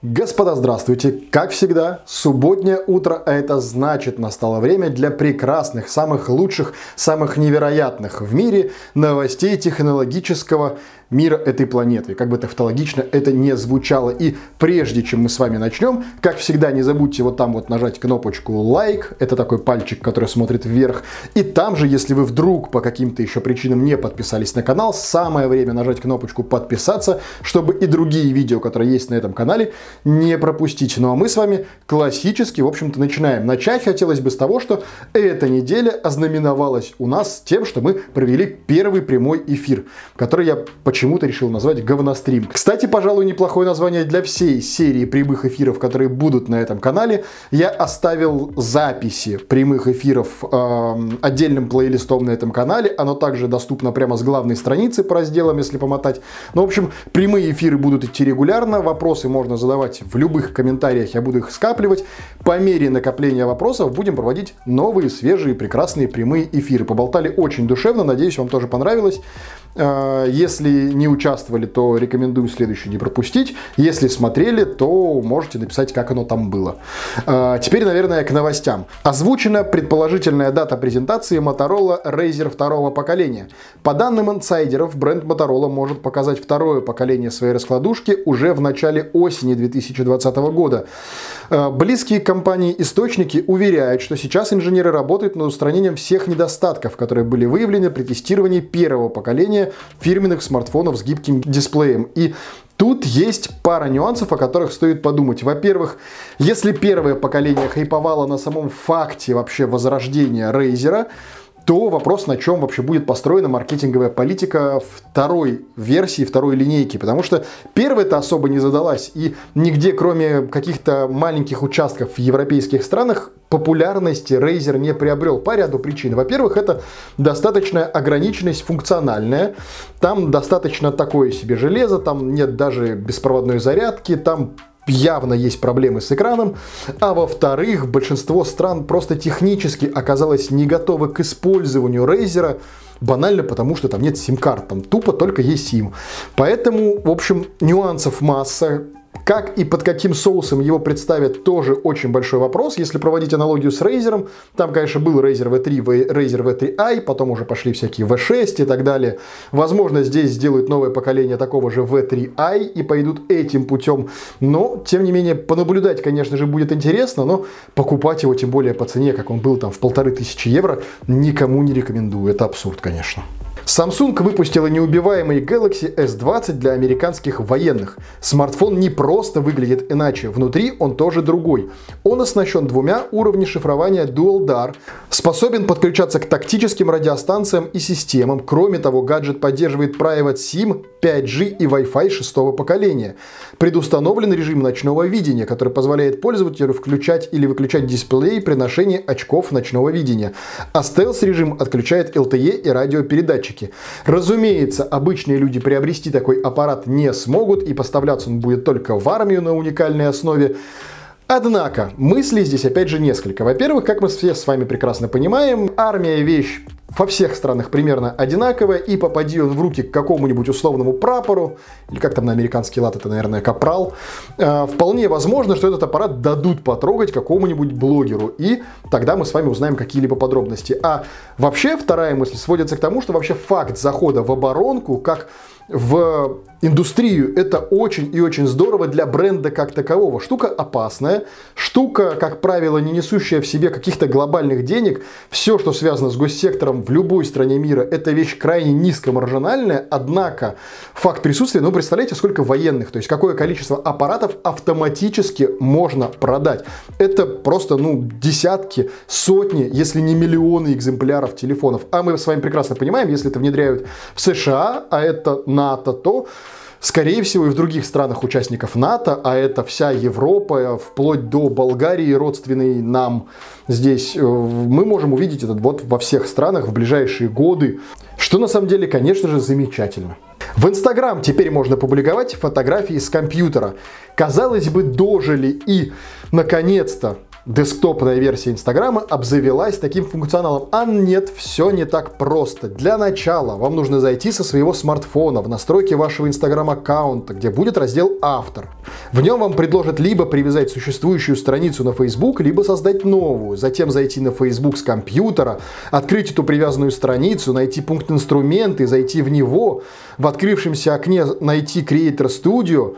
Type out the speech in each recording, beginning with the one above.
Господа, здравствуйте! Как всегда, субботнее утро, а это значит настало время для прекрасных, самых лучших, самых невероятных в мире новостей технологического мира этой планеты. Как бы тавтологично это не звучало. И прежде чем мы с вами начнем, как всегда, не забудьте вот там вот нажать кнопочку лайк. Это такой пальчик, который смотрит вверх. И там же, если вы вдруг по каким-то еще причинам не подписались на канал, самое время нажать кнопочку подписаться, чтобы и другие видео, которые есть на этом канале, не пропустить. Ну а мы с вами классически, в общем-то, начинаем. Начать хотелось бы с того, что эта неделя ознаменовалась у нас тем, что мы провели первый прямой эфир, который я почему почему-то решил назвать говнострим. Кстати, пожалуй, неплохое название для всей серии прямых эфиров, которые будут на этом канале. Я оставил записи прямых эфиров э, отдельным плейлистом на этом канале. Оно также доступно прямо с главной страницы по разделам, если помотать. Ну, в общем, прямые эфиры будут идти регулярно. Вопросы можно задавать в любых комментариях, я буду их скапливать. По мере накопления вопросов будем проводить новые, свежие, прекрасные прямые эфиры. Поболтали очень душевно, надеюсь, вам тоже понравилось. Э, если не участвовали, то рекомендую следующий не пропустить. Если смотрели, то можете написать, как оно там было. Э, теперь, наверное, к новостям. Озвучена предположительная дата презентации Motorola Razer второго поколения. По данным инсайдеров, бренд Motorola может показать второе поколение своей раскладушки уже в начале осени 2020 года. Э, близкие компании источники уверяют, что сейчас инженеры работают над устранением всех недостатков, которые были выявлены при тестировании первого поколения фирменных смартфонов с гибким дисплеем. И Тут есть пара нюансов, о которых стоит подумать. Во-первых, если первое поколение хайповало на самом факте вообще возрождения Razer, то вопрос, на чем вообще будет построена маркетинговая политика второй версии, второй линейки. Потому что первая-то особо не задалась. И нигде, кроме каких-то маленьких участков в европейских странах, популярности Razer не приобрел по ряду причин. Во-первых, это достаточная ограниченность функциональная. Там достаточно такое себе железо, там нет даже беспроводной зарядки, там явно есть проблемы с экраном, а во-вторых, большинство стран просто технически оказалось не готовы к использованию Razer, банально потому, что там нет сим-карт, там тупо только есть сим. Поэтому, в общем, нюансов масса, как и под каким соусом его представят, тоже очень большой вопрос. Если проводить аналогию с Razer, там, конечно, был Razer V3, Razer V3i, потом уже пошли всякие V6 и так далее. Возможно, здесь сделают новое поколение такого же V3i и пойдут этим путем. Но, тем не менее, понаблюдать, конечно же, будет интересно, но покупать его, тем более по цене, как он был там в полторы тысячи евро, никому не рекомендую. Это абсурд, конечно. Samsung выпустила неубиваемый Galaxy S20 для американских военных. Смартфон не просто выглядит иначе, внутри он тоже другой. Он оснащен двумя уровнями шифрования Dual DAR, способен подключаться к тактическим радиостанциям и системам. Кроме того, гаджет поддерживает Private SIM, 5G и Wi-Fi шестого поколения. Предустановлен режим ночного видения, который позволяет пользователю включать или выключать дисплей при ношении очков ночного видения. А стелс-режим отключает LTE и радиопередатчики разработчики. Разумеется, обычные люди приобрести такой аппарат не смогут, и поставляться он будет только в армию на уникальной основе. Однако, мыслей здесь опять же несколько. Во-первых, как мы все с вами прекрасно понимаем, армия вещь во всех странах примерно одинаковая, и попади он в руки к какому-нибудь условному прапору, или как там на американский лад, это, наверное, капрал, э, вполне возможно, что этот аппарат дадут потрогать какому-нибудь блогеру, и тогда мы с вами узнаем какие-либо подробности. А вообще вторая мысль сводится к тому, что вообще факт захода в оборонку, как в индустрию. Это очень и очень здорово для бренда как такового. Штука опасная, штука, как правило, не несущая в себе каких-то глобальных денег. Все, что связано с госсектором в любой стране мира, это вещь крайне низкомаржинальная, однако факт присутствия, ну, представляете, сколько военных, то есть какое количество аппаратов автоматически можно продать. Это просто, ну, десятки, сотни, если не миллионы экземпляров телефонов. А мы с вами прекрасно понимаем, если это внедряют в США, а это НАТО, то скорее всего, и в других странах участников НАТО, а это вся Европа, вплоть до Болгарии, родственной нам здесь, э, мы можем увидеть этот вот во всех странах в ближайшие годы, что на самом деле, конечно же, замечательно. В Инстаграм теперь можно публиковать фотографии с компьютера. Казалось бы, дожили и, наконец-то, десктопная версия Инстаграма обзавелась таким функционалом. А нет, все не так просто. Для начала вам нужно зайти со своего смартфона в настройки вашего Инстаграм-аккаунта, где будет раздел «Автор». В нем вам предложат либо привязать существующую страницу на Facebook, либо создать новую. Затем зайти на Facebook с компьютера, открыть эту привязанную страницу, найти пункт «Инструменты», зайти в него, в открывшемся окне найти Creator Studio,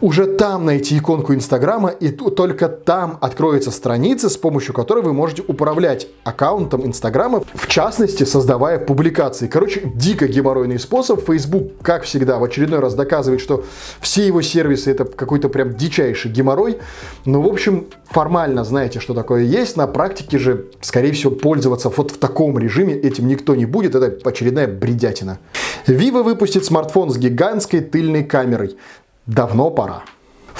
уже там найти иконку Инстаграма, и только там откроется страница, с помощью которой вы можете управлять аккаунтом Инстаграма, в частности, создавая публикации. Короче, дико геморройный способ. Facebook, как всегда, в очередной раз доказывает, что все его сервисы это какой-то прям дичайший геморрой. Но, в общем, формально знаете, что такое есть. На практике же, скорее всего, пользоваться вот в таком режиме этим никто не будет. Это очередная бредятина. Vivo выпустит смартфон с гигантской тыльной камерой. Давно пора.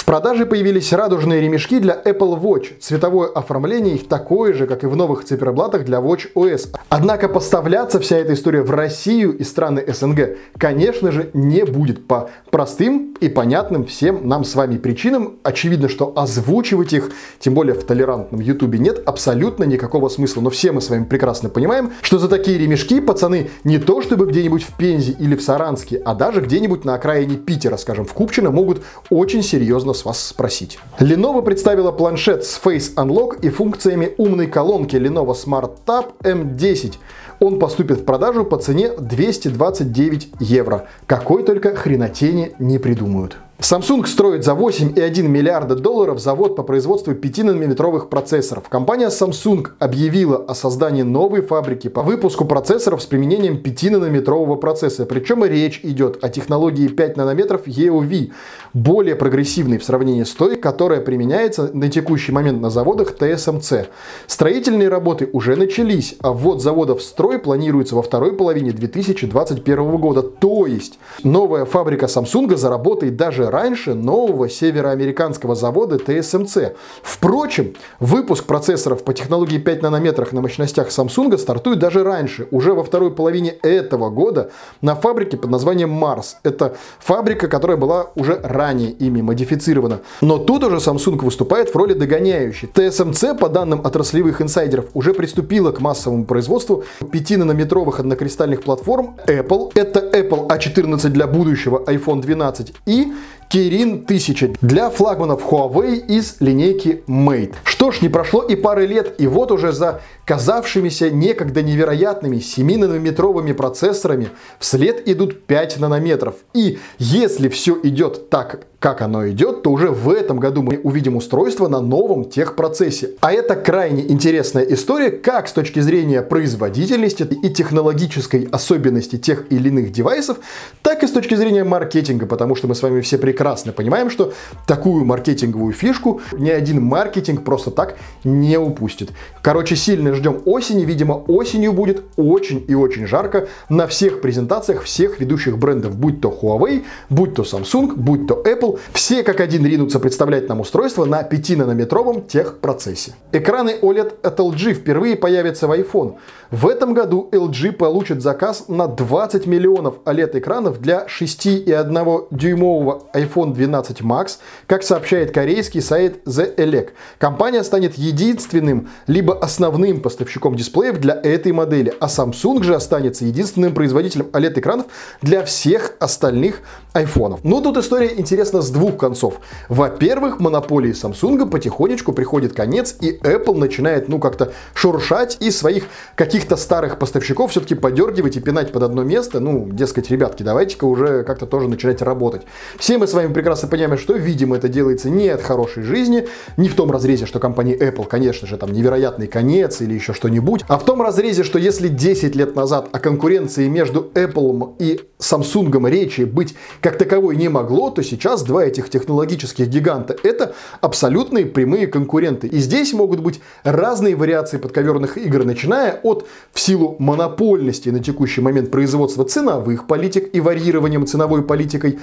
Продаже появились радужные ремешки для Apple Watch. Цветовое оформление их такое же, как и в новых циферблатах для Watch OS. Однако поставляться вся эта история в Россию и страны СНГ, конечно же, не будет по простым и понятным всем нам с вами причинам. Очевидно, что озвучивать их, тем более в толерантном YouTube, нет абсолютно никакого смысла. Но все мы с вами прекрасно понимаем, что за такие ремешки пацаны не то чтобы где-нибудь в Пензе или в Саранске, а даже где-нибудь на окраине Питера, скажем, в Купчино, могут очень серьезно с вас спросить. Lenovo представила планшет с Face Unlock и функциями умной колонки Lenovo Smart Tab M10. Он поступит в продажу по цене 229 евро. Какой только хренотени не придумают. Samsung строит за 8,1 миллиарда долларов завод по производству 5-нанометровых процессоров. Компания Samsung объявила о создании новой фабрики по выпуску процессоров с применением 5-нанометрового процесса. Причем речь идет о технологии 5 нанометров EUV, более прогрессивной в сравнении с той, которая применяется на текущий момент на заводах TSMC. Строительные работы уже начались, а ввод завода в строй планируется во второй половине 2021 года. То есть новая фабрика Samsung заработает даже раньше нового североамериканского завода TSMC. Впрочем, выпуск процессоров по технологии 5 нанометрах на мощностях Samsung стартует даже раньше, уже во второй половине этого года на фабрике под названием Mars. Это фабрика, которая была уже ранее ими модифицирована. Но тут уже Samsung выступает в роли догоняющей. TSMC, по данным отраслевых инсайдеров, уже приступила к массовому производству 5-нанометровых однокристальных платформ Apple. Это Apple A14 для будущего iPhone 12 и Kirin 1000 для флагманов Huawei из линейки Mate. Что ж, не прошло и пары лет, и вот уже за казавшимися некогда невероятными 7-нанометровыми процессорами вслед идут 5 нанометров. И если все идет так, как оно идет, то уже в этом году мы увидим устройство на новом техпроцессе. А это крайне интересная история, как с точки зрения производительности и технологической особенности тех или иных девайсов, так и с точки зрения маркетинга, потому что мы с вами все прекрасно понимаем, что такую маркетинговую фишку ни один маркетинг просто так не упустит. Короче, сильно ждем осени. Видимо, осенью будет очень и очень жарко на всех презентациях всех ведущих брендов, будь то Huawei, будь то Samsung, будь то Apple. Все как один ринутся представлять нам устройство на 5-нанометровом техпроцессе. Экраны OLED от LG впервые появятся в iPhone. В этом году LG получит заказ на 20 миллионов OLED-экранов для 6,1 дюймового iPhone 12 Max, как сообщает корейский сайт The Elec. Компания станет единственным, либо основным поставщиком дисплеев для этой модели, а Samsung же останется единственным производителем OLED-экранов для всех остальных айфонов. Но тут история интересна с двух концов. Во-первых, монополии Samsung потихонечку приходит конец, и Apple начинает, ну, как-то шуршать и своих каких-то старых поставщиков все-таки подергивать и пинать под одно место. Ну, дескать, ребятки, давайте-ка уже как-то тоже начинать работать. Все мы с вами прекрасно понимаем, что, видимо, это делается не от хорошей жизни, не в том разрезе, что компания Apple, конечно же, там невероятный конец или еще что-нибудь, а в том разрезе, что если 10 лет назад о конкуренции между Apple и Samsung речи быть как таковой не могло, то сейчас два этих технологических гиганта это абсолютные прямые конкуренты. И здесь могут быть разные вариации подковерных игр, начиная от в силу монопольности на текущий момент производства ценовых политик и варьированием ценовой политикой,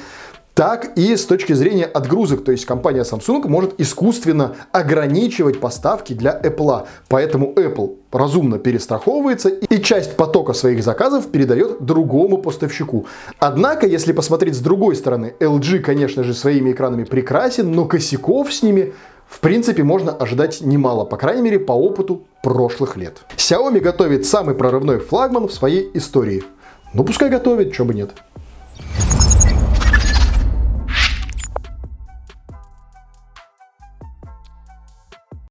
так и с точки зрения отгрузок. То есть компания Samsung может искусственно ограничивать поставки для Apple. Поэтому Apple разумно перестраховывается и часть потока своих заказов передает другому поставщику. Однако, если посмотреть с другой стороны, LG, конечно же, своими экранами прекрасен, но косяков с ними в принципе, можно ожидать немало, по крайней мере, по опыту прошлых лет. Xiaomi готовит самый прорывной флагман в своей истории. Ну, пускай готовит, чего бы нет.